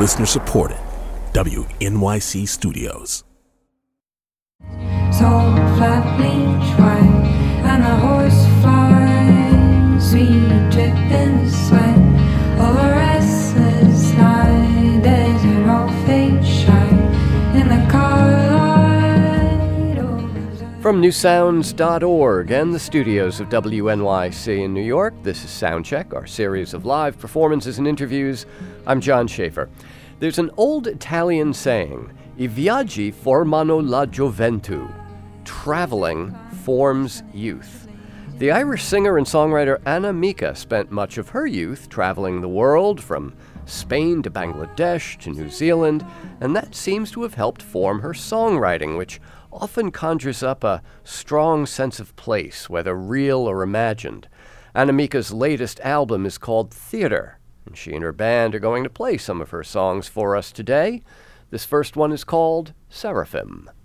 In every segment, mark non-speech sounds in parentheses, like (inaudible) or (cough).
Listener supported. WNYC Studios. So newsounds.org and the studios of WNYC in New York, this is Soundcheck, our series of live performances and interviews. I'm John Schaefer. There's an old Italian saying, I viaggi formano la gioventù. Traveling forms youth. The Irish singer and songwriter Anna Mieke spent much of her youth traveling the world from Spain to Bangladesh to New Zealand, and that seems to have helped form her songwriting, which often conjures up a strong sense of place, whether real or imagined. Anna Mieke's latest album is called Theater, and she and her band are going to play some of her songs for us today. This first one is called Seraphim. Seraphim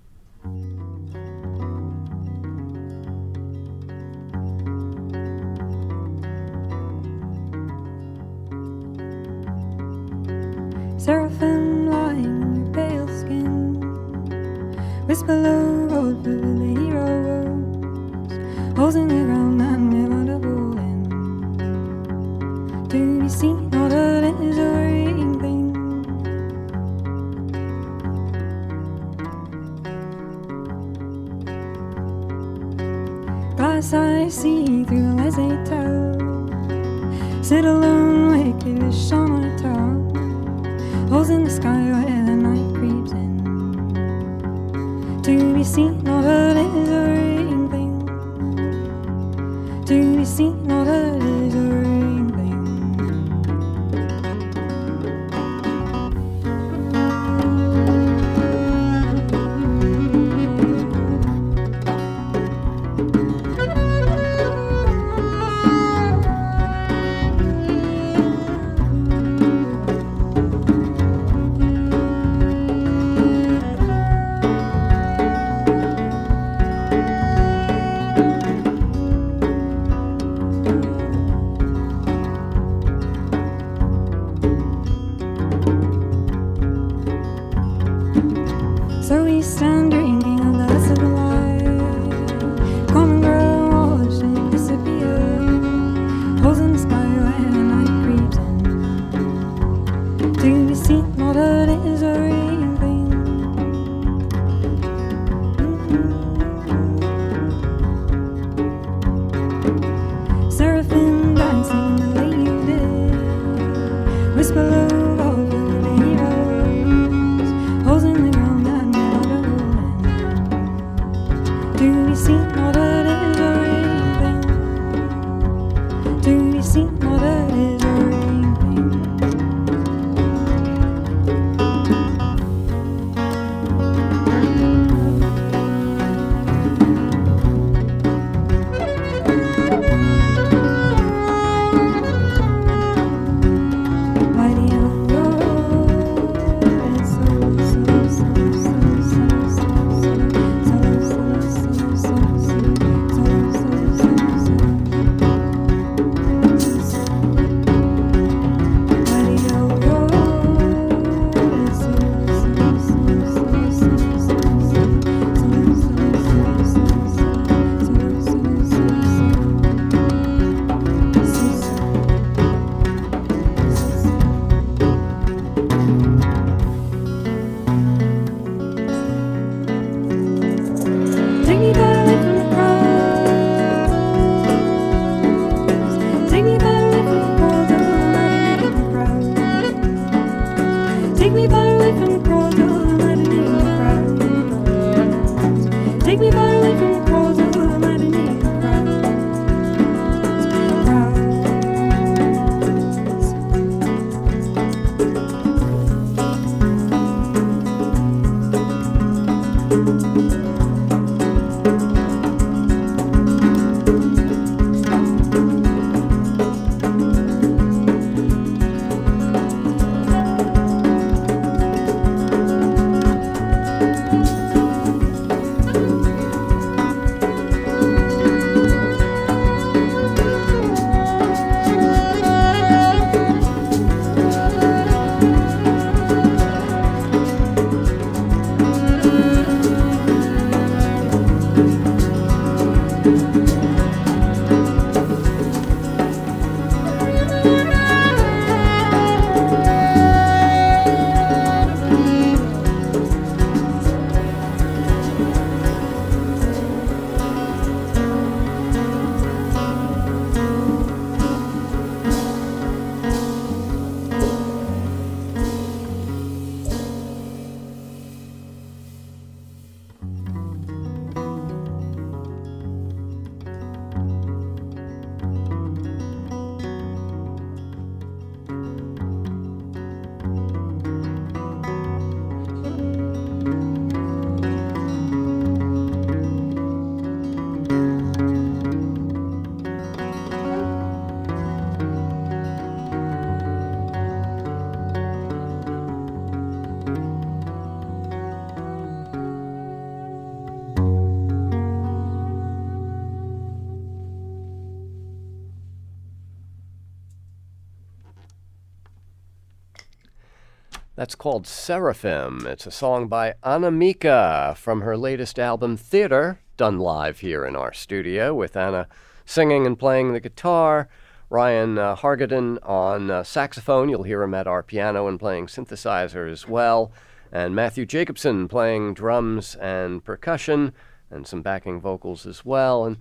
That's called Seraphim. It's a song by Anna Mieke from her latest album, Theater, done live here in our studio with Anna singing and playing the guitar. Ryan uh, Hargadon on uh, saxophone. You'll hear him at our piano and playing synthesizer as well. And Matthew Jacobson playing drums and percussion and some backing vocals as well. And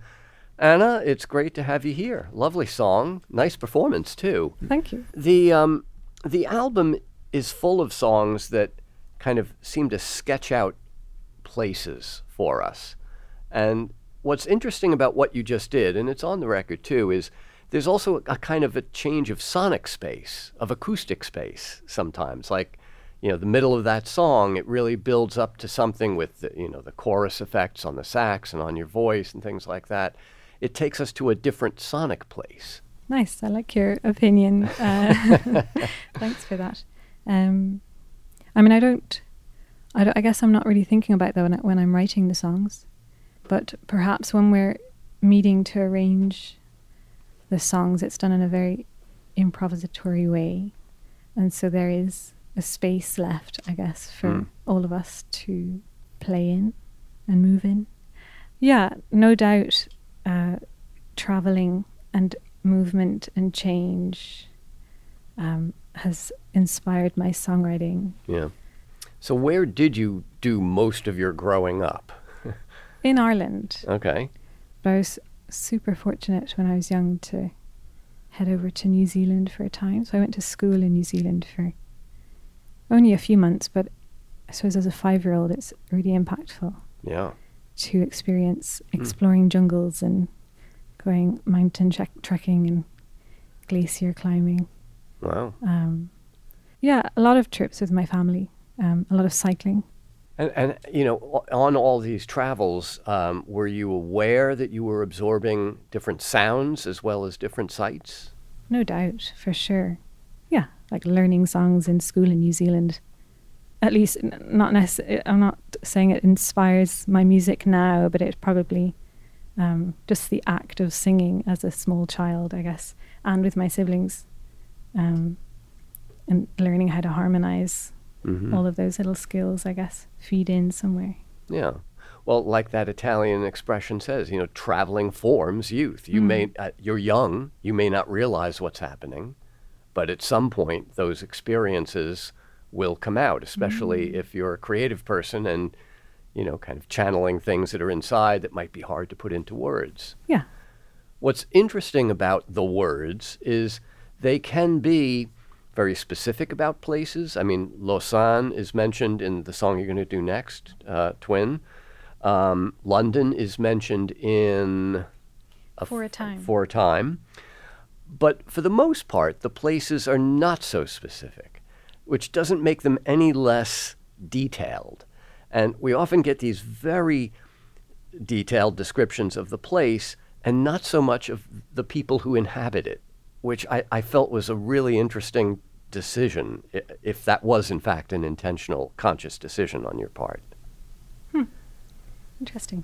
Anna, it's great to have you here. Lovely song, nice performance too. Thank you. The um, the album is full of songs that kind of seem to sketch out places for us. And what's interesting about what you just did, and it's on the record too, is there's also a, kind of a change of sonic space, of acoustic space sometimes. Like, you know, the middle of that song, it really builds up to something with, the, you know, the chorus effects on the sax and on your voice and things like that. It takes us to a different sonic place. Nice. I like your opinion. Uh, (laughs) thanks for that. Um, I mean, I don't, I don't. I guess I'm not really thinking about that when, I, when I'm writing the songs, but perhaps when we're meeting to arrange the songs, it's done in a very improvisatory way, and so there is a space left, I guess, for Mm. all of us to play in and move in. Yeah, no doubt, uh, traveling and movement and change um, has inspired my songwriting. Yeah. So, where did you do most of your growing up? (laughs) In Ireland, Okay. but I was super fortunate when I was young to head over to New Zealand for a time. So I went to school in New Zealand for only a few months, but I suppose as a five year old, it's really impactful Yeah. to experience hmm. exploring jungles and going mountain trek- trekking and glacier climbing. Wow. Um, yeah, a lot of trips with my family, um, a lot of cycling. And, and you know, on all these travels, um, were you aware that you were absorbing different sounds as well as different sights? No doubt, for sure. Yeah, like learning songs in school in New Zealand. At least, not necessarily. I'm not saying it inspires my music now, but it probably um, just the act of singing as a small child, I guess, and with my siblings, um, and learning how to harmonize. Mm-hmm. All of those little skills, I guess, feed in somewhere. Yeah. Well, like that Italian expression says, you know, traveling forms youth. You may, uh, you're young, you may not realize what's happening, but at some point, those experiences will come out, especially if you're a creative person and, you know, kind of channeling things that are inside that might be hard to put into words. Yeah. What's interesting about the words is they can be very specific about places. I mean, Lausanne is mentioned in the song you're going to do next, uh, Twin. Um, London is mentioned in For a time. For a time. But for the most part, the places are not so specific, which doesn't make them any less detailed. And we often get these very detailed descriptions of the place and not so much of the people who inhabit it, which I, I felt was a really interesting decision, if that was in fact an intentional, conscious decision on your part. Interesting.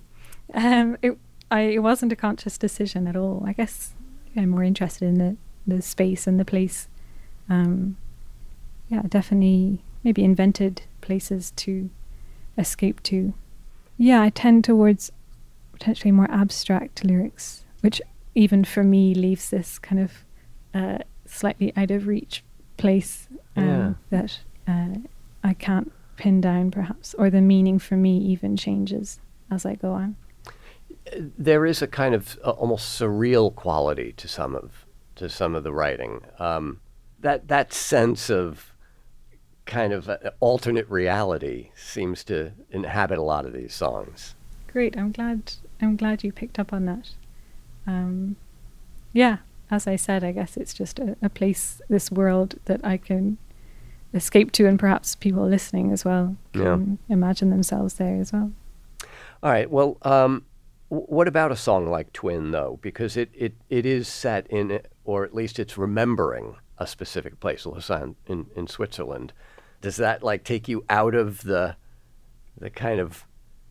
Um, it, I, it wasn't a conscious decision at all. I guess I'm more interested in the, the space and the place. Um, yeah, definitely maybe invented places to escape to. Yeah, I tend towards potentially more abstract lyrics, which even for me leaves this kind of uh, slightly out of reach place um, Yeah. that uh, I can't pin down, perhaps, or the meaning for me even changes as I go on. there is a kind of uh, almost surreal quality to some of to some of the writing. Um, that that sense of kind of uh, alternate reality seems to inhabit a lot of these songs. Great. I'm glad. I'm glad you picked up on that. Um, yeah, as I said, I guess it's just a, a place, this world that I can escape to, and perhaps people listening as well Yeah. can imagine themselves there as well. All right. Well, um, w- what about a song like Twin, though? Because it, it, it is set in, or at least it's remembering a specific place, Lausanne in, in Switzerland. Does that like take you out of the the kind of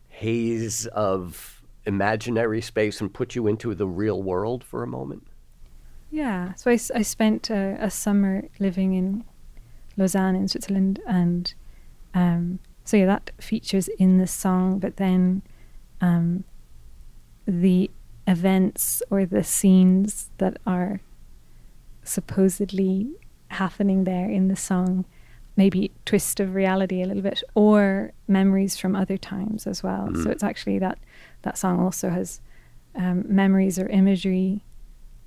haze of imaginary space and put you into the real world for a moment? Yeah. So I, I spent a, a summer living in Lausanne in Switzerland, and um, so yeah, that features in the song. But then um, the events or the scenes that are supposedly happening there in the song maybe twist of reality a little bit or memories from other times as well Mm. so it's actually that that song also has um, memories or imagery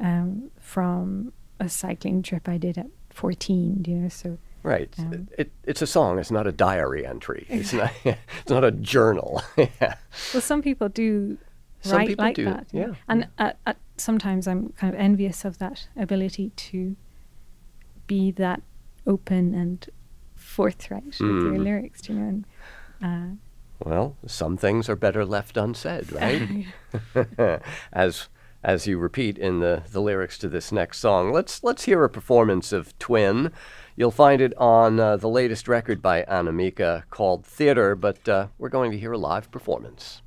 um, from a cycling trip I did at 14 you know so Right. Um, it, it's a song. It's not a diary entry. It's not. (laughs) It's not a journal. (laughs) yeah. well some people do Some write people like do, that yeah. and at, at sometimes I'm kind of envious of that ability to be that open and forthright with your Mm. lyrics you know and uh, Well, some things are better left unsaid, right? (laughs) as as you repeat in the, the lyrics to this next song. Let's let's hear a performance of Twin. You'll find it on uh, the latest record by Anna Mieke called Theater, but uh, we're going to hear a live performance.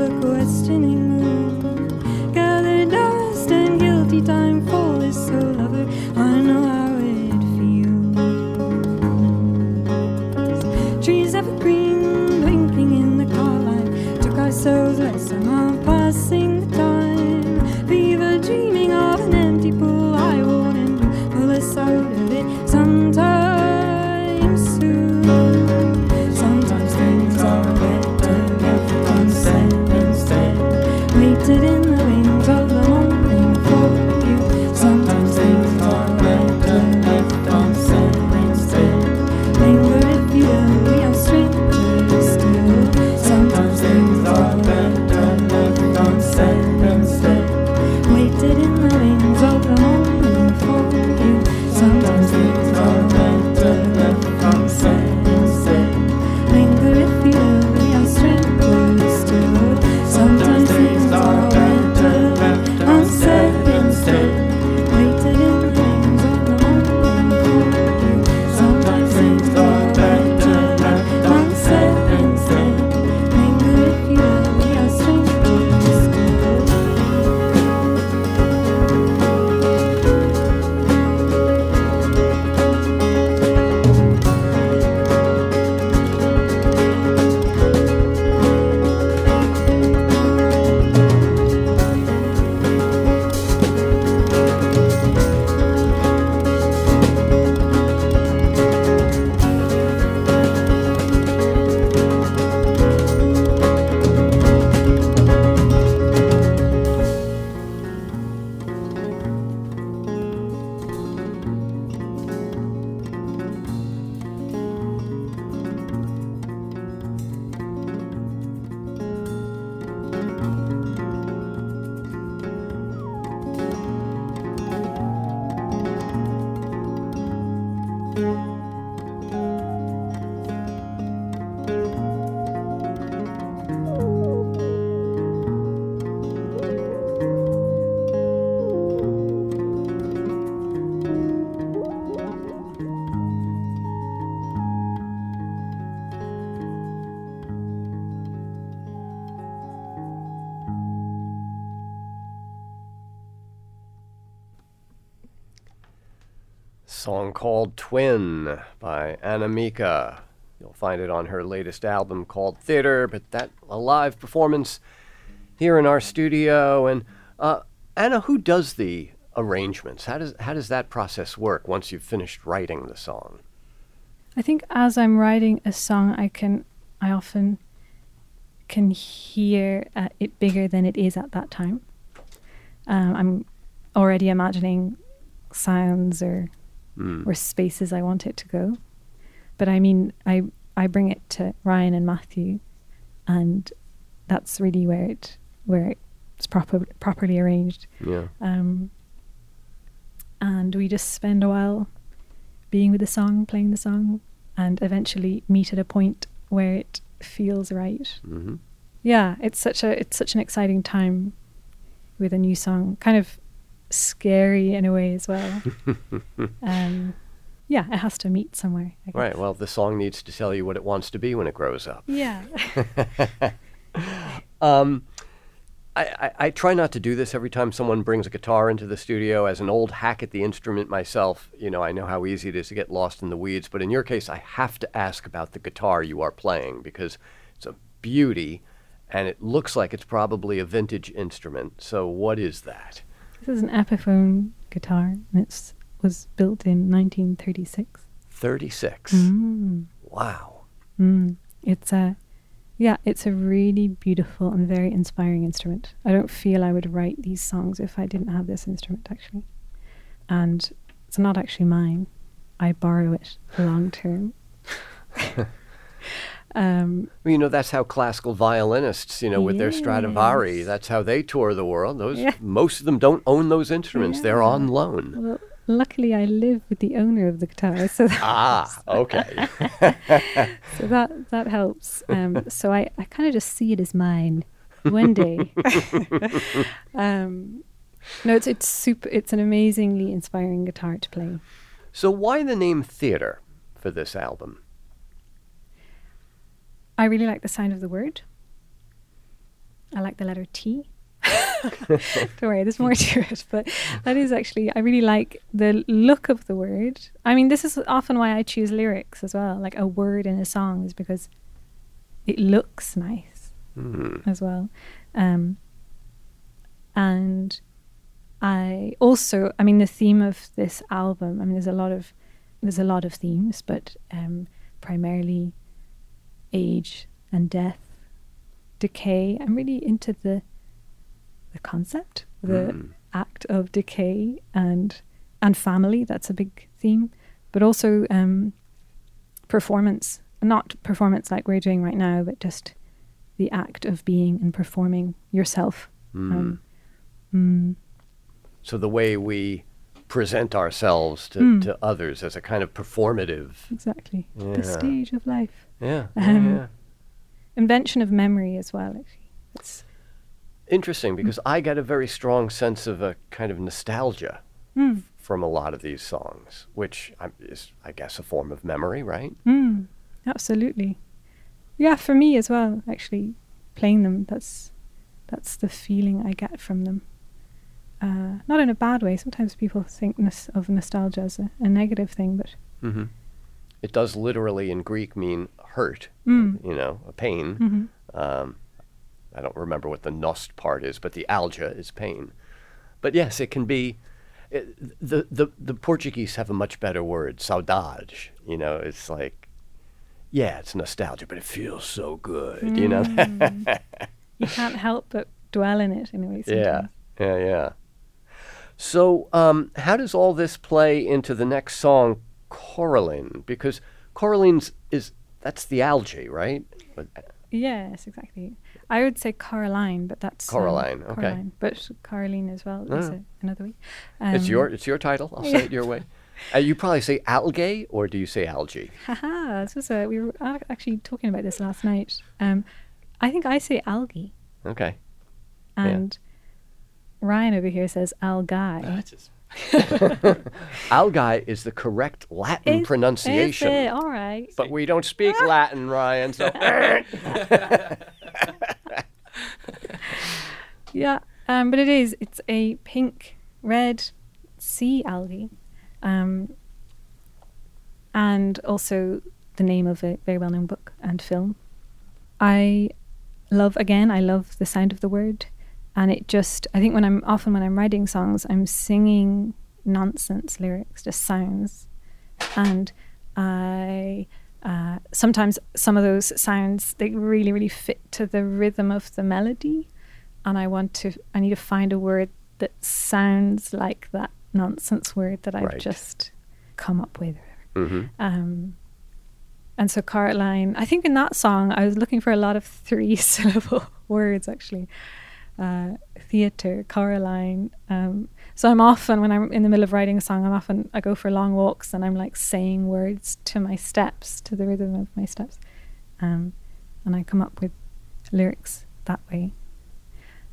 A questioning moon. Gather dust and guilty time Song called Twin by Anna Mieke. You'll find it on her latest album called Theater, but that a live performance here in our studio. And uh, Anna, who does the arrangements? How does how does that process work once you've finished writing the song? I think as I'm writing a song, I can, I often can hear uh, it bigger than it is at that time. Um, I'm already imagining sounds or Mm. or spaces I want it to go. But I mean, I I bring it to Ryan and Matthew, and that's really where it where it's proper properly arranged. Yeah. Um, and we just spend a while being with the song, playing the song, and eventually meet at a point where it feels right. hmm Yeah, it's such a it's such an exciting time with a new song. Kind of scary in a way as well. (laughs) um, yeah, it has to meet somewhere. I guess. Right. Well, the song needs to tell you what it wants to be when it grows up. Yeah. (laughs) Um, I, I, I try not to do this every time someone brings a guitar into the studio. As an old hack at the instrument myself, you know, I know how easy it is to get lost in the weeds. But in your case, I have to ask about the guitar you are playing because it's a beauty and it looks like it's probably a vintage instrument. So, what is that? This is an Epiphone guitar, and it was built in 1936. 36. Mm. Wow. Mm. It's a, yeah, it's a really beautiful and very inspiring instrument. I don't feel I would write these songs if I didn't have this instrument actually, and it's not actually mine. I borrow it long term. (laughs) (laughs) um, Well, you know, that's how classical violinists, you know, with their Stradivari, that's how they tour the world. Those Yeah. most of them don't own those instruments. They're on loan. well, luckily, I live with the owner of the guitar, so Ah, (laughs) okay. so that that helps. Um, so I, I kind of just see it as mine. One day. (laughs) um, no, it's it's super. It's an amazingly inspiring guitar to play. so why the name theater for this album? I really like the sound of the word. I like the letter T. (laughs) Don't worry, there's more to it, but that is actually I really like the look of the word. I mean, this is often why I choose lyrics as well. Like a word in a song is because it looks nice Hmm. as well. Um, and I also, I mean, the theme of this album. I mean, there's a lot of there's a lot of themes, but um, primarily age and death, decay. I'm really into the the concept, the Mm. act of decay and and family. That's a big theme, but also um, performance. Not performance like we're doing right now, but just the act of being and performing yourself. Mm. Um, mm, So the way we present ourselves to, Mm. to others as a kind of performative. exactly. Yeah. The stage of life. Yeah. Um, yeah. Invention of memory as well. Actually, it's Interesting because I get a very strong sense of a kind of nostalgia mm, from a lot of these songs, which is, I guess, a form of memory, right? mm, absolutely. Yeah, for me as well. Actually, playing them, that's that's the feeling I get from them. Uh, not in a bad way. Sometimes people think nos- of nostalgia as a, a negative thing, but hmm It does literally in Greek mean hurt, Mm. you know, a pain. mhm. Um, I don't remember what the nost part is, but the alga is pain. But yes, it can be. It, the, the the Portuguese have a much better word, saudade. You know, it's like, yeah, it's nostalgia, but it feels so good. You know. Mm. (laughs) you can't help but dwell in it in a way. yeah, yeah, yeah. So, um, how does all this play into the next song, Coraline? Because Coraline's is that's the algae, right? Yes, exactly. I would say Caroline, but that's um, Coraline, okay. But Caroline as well is Ah. another way. it's Um, your it's your title. I'll say it your way. (laughs) Uh, you probably say algae, or do you say algae? Haha, this was a, we were actually talking about this last night. Um, I think I say algae, Okay. and Ryan over here says algae. That's just- (laughs) Algae is the correct Latin Is- pronunciation. Is it? All right. But we don't speak Latin, Ryan. So (laughs) Yeah, um, but it is. It's a pink, red sea algae, um, and also the name of a very well-known book and film. I love again. I love the sound of the word, and it just. I think when I'm often when I'm writing songs, I'm singing nonsense lyrics, just sounds, and I. Uh, sometimes some of those sounds they really really fit to the rhythm of the melody and I want to I need to find a word that sounds like that nonsense word that I've Right. just come up with. Mhm. Um, and so Caroline, I think in that song I was looking for a lot of three (laughs) syllable words actually. Uh, theater, Caroline. Um, so I'm often when I'm in the middle of writing a song, I'm often I go for long walks and I'm like saying words to my steps, to the rhythm of my steps, um, and I come up with lyrics that way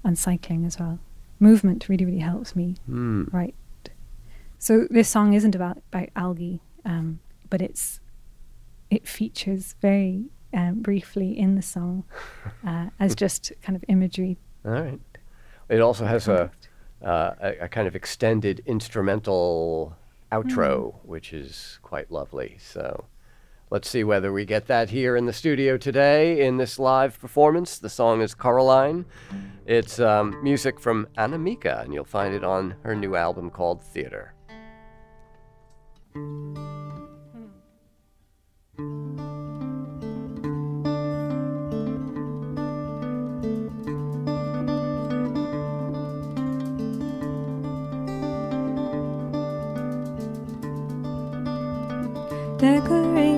and cycling as well. Movement really, really helps me Hmm. write. So this song isn't about, about algae, um, but it's it features very um, briefly in the song (laughs) uh, as just kind of imagery. All right. It also has a, uh, a a kind of extended instrumental outro, which is quite lovely. So let's see whether we get that here in the studio today in this live performance. The song is Caroline. It's um, music from Anna Mieke, and you'll find it on her new album called Theater. Decorate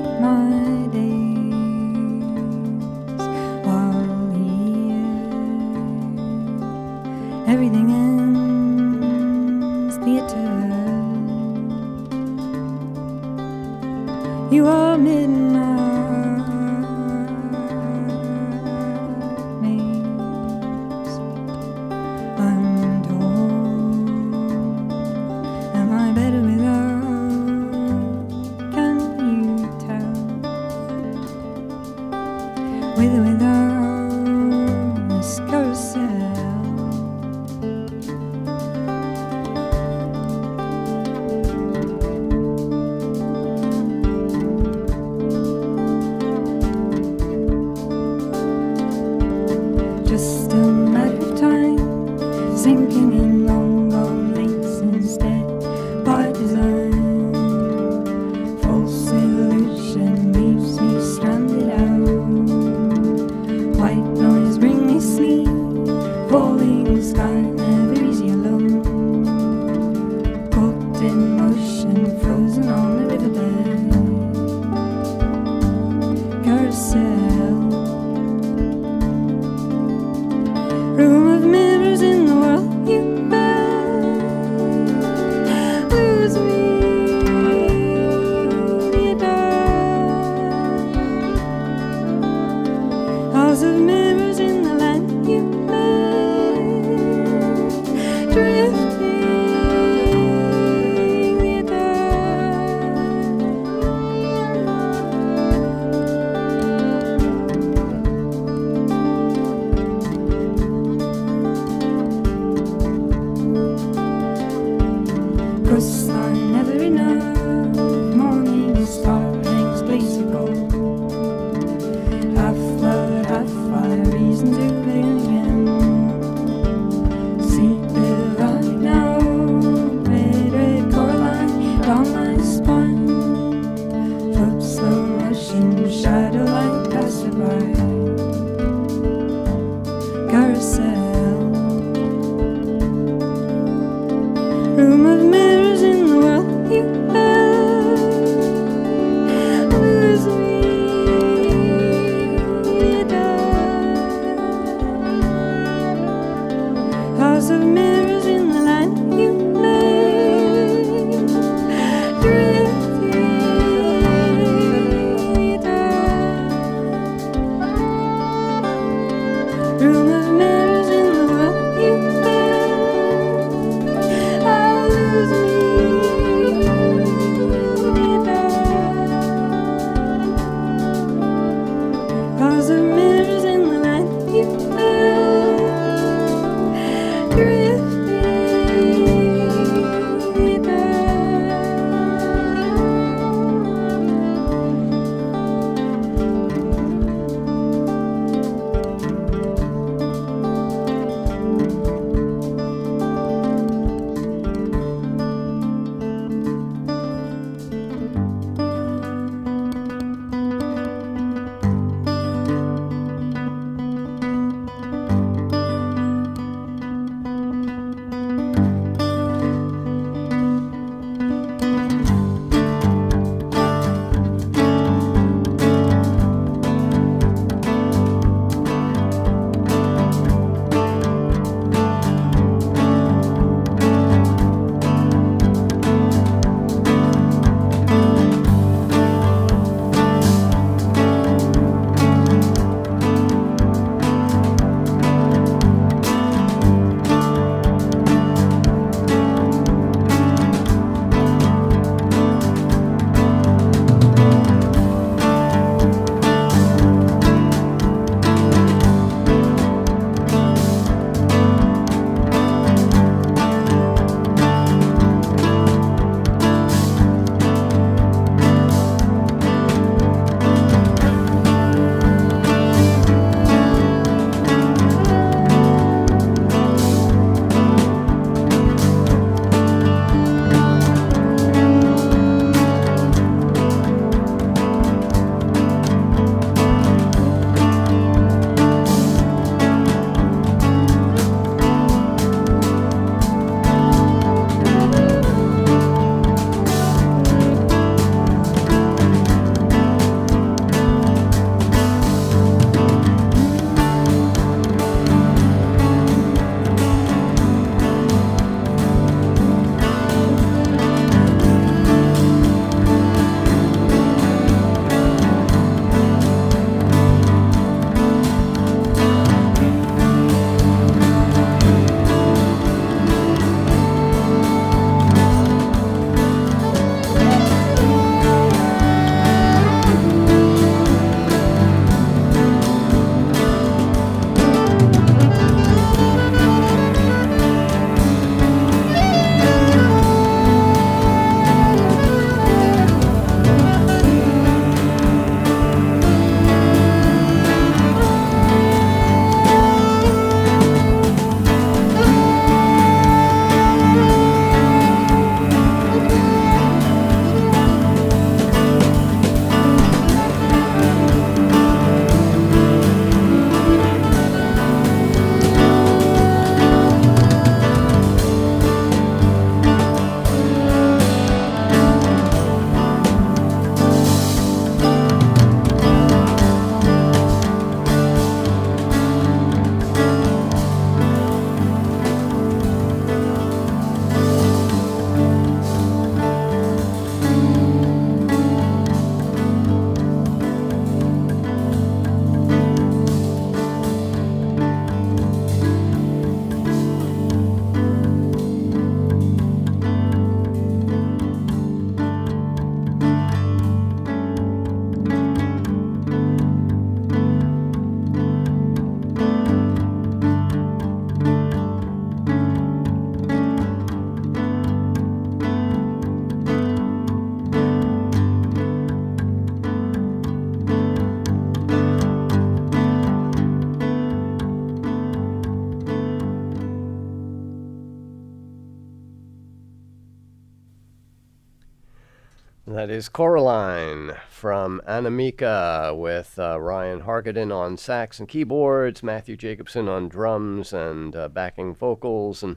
That is Coraline from Anna Mieke with uh, Ryan Hargadon on sax and keyboards, Matthew Jacobson on drums and uh, backing vocals, and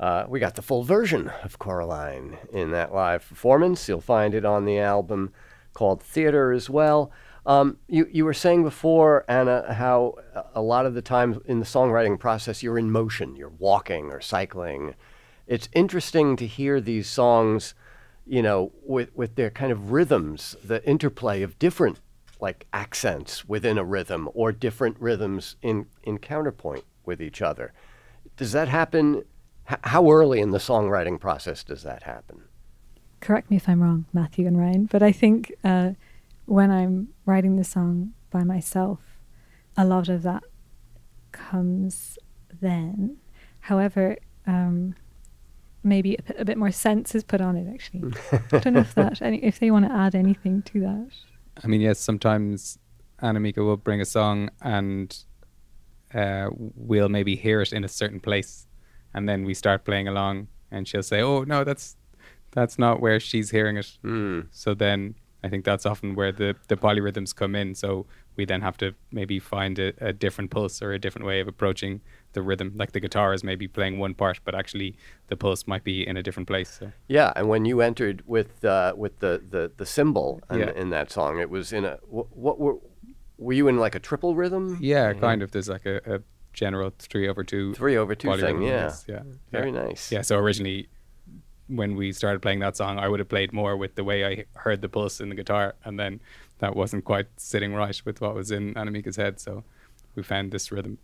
uh, we got the full version of Coraline in that live performance. You'll find it on the album called Theater as well. Um, you, you were saying before, Anna, how a lot of the time in the songwriting process you're in motion, you're walking or cycling. It's interesting to hear these songs, you know, with, with their kind of rhythms, the interplay of different like accents within a rhythm or different rhythms in, in counterpoint with each other. Does that happen? H- how early in the songwriting process does that happen? Correct me if I'm wrong, Matthew and Ryan, but I think uh, when I'm writing the song by myself, a lot of that comes then. However, um, maybe a, p- a bit more sense is put on it. Actually, (laughs) I don't know if that any, if they want to add anything to that. I mean, yes, sometimes Anna Mieke will bring a song and uh, we'll maybe hear it in a certain place, and then we start playing along, and she'll say, "Oh no, that's that's not where she's hearing it." Mm. So then I think that's often where the the polyrhythms come in. So we then have to maybe find a, a different pulse or a different way of approaching the rhythm. Like the guitar is maybe playing one part, but actually the pulse might be in a different place. So. Yeah, and when you entered with uh, with the the the cymbal in, Yeah. in that song, it was in a what, what were were you in like a triple rhythm? Yeah, kind of. there's like a, a general three over two Three over two thing. Yeah, yeah, very yeah. nice. Yeah, so originally when we started playing that song, I would have played more with the way I heard the pulse in the guitar, and then that wasn't quite sitting right with what was in Anna Mieke's head. So we found this rhythm.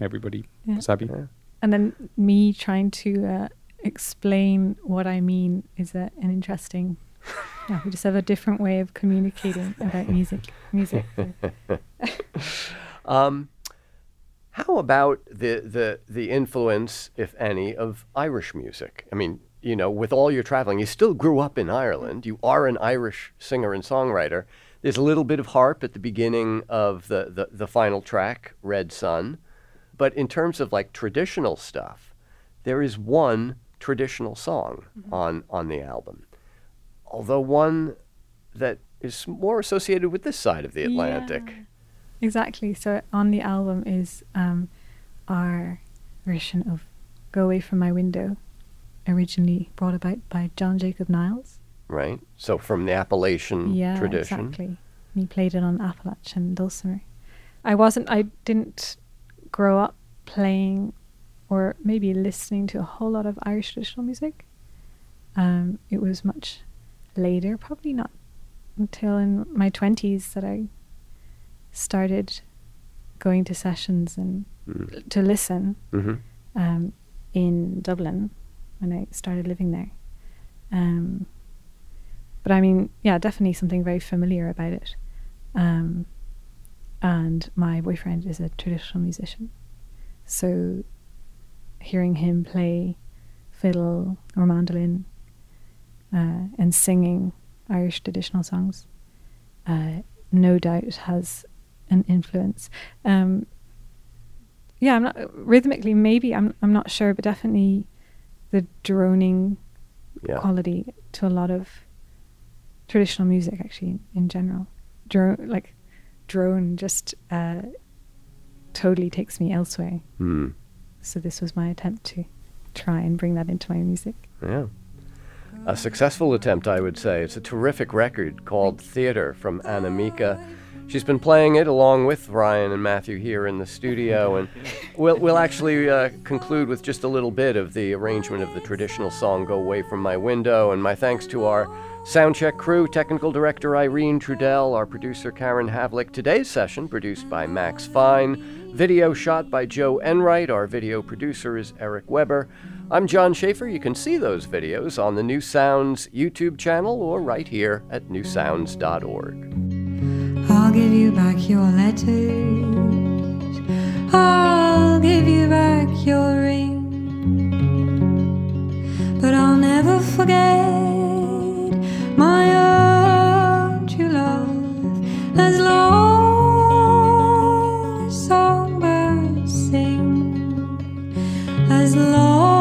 Everybody Yeah. was happy. Yeah. And then me trying to uh, explain what I mean is a, an interesting. (laughs) Yeah, we just have a different way of communicating about music. Music. (laughs) Um, how about the, the the influence, if any, of Irish music? I mean, you know, with all your traveling, you still grew up in Ireland. You are an Irish singer and songwriter. There's a little bit of harp at the beginning of the, the, the final track, Red Sun. But in terms of like traditional stuff, there is one traditional song on, on the album. Although one that is more associated with this side of the Atlantic. Yeah. Exactly. So on the album is um, our version of "Go Away from My Window," originally brought about by John Jacob Niles. right? So from the Appalachian yeah, tradition. exactly. And he played it on Appalachian dulcimer. I wasn't. I didn't grow up playing, or maybe listening to a whole lot of Irish traditional music. Um, it was much later, probably not until in my twenties that I started going to sessions and Mm. to listen hmm um, in Dublin when I started living there. Um, but I mean, yeah, definitely something very familiar about it. Um, and my boyfriend is a traditional musician, so hearing him play fiddle or mandolin uh, and singing Irish traditional songs, uh, no doubt has an influence. Um, yeah, I'm not rhythmically. Maybe I'm. I'm not sure, but definitely the droning Yeah. quality to a lot of traditional music, actually, in, in general. Drone, like drone, just uh, totally takes me elsewhere. Hmm. So this was my attempt to try and bring that into my music. Yeah. A successful attempt, I would say. It's a terrific record called Theater from Anna Mieke. She's been playing it along with Ryan and Matthew here in the studio, and we'll, we'll actually uh, conclude with just a little bit of the arrangement of the traditional song Go Away From My Window. And my thanks to our soundcheck crew, technical director Irene Trudel, our producer Karen Havlick. Today's session produced by Max Fine, video shot by Joe Enright. Our video producer is Eric Weber. I'm John Schaefer. You can see those videos on the New Sounds YouTube channel or right here at newsounds.org give you back your letters. I'll give you back your ring. But I'll never forget my own true love as long as songbirds sing. As long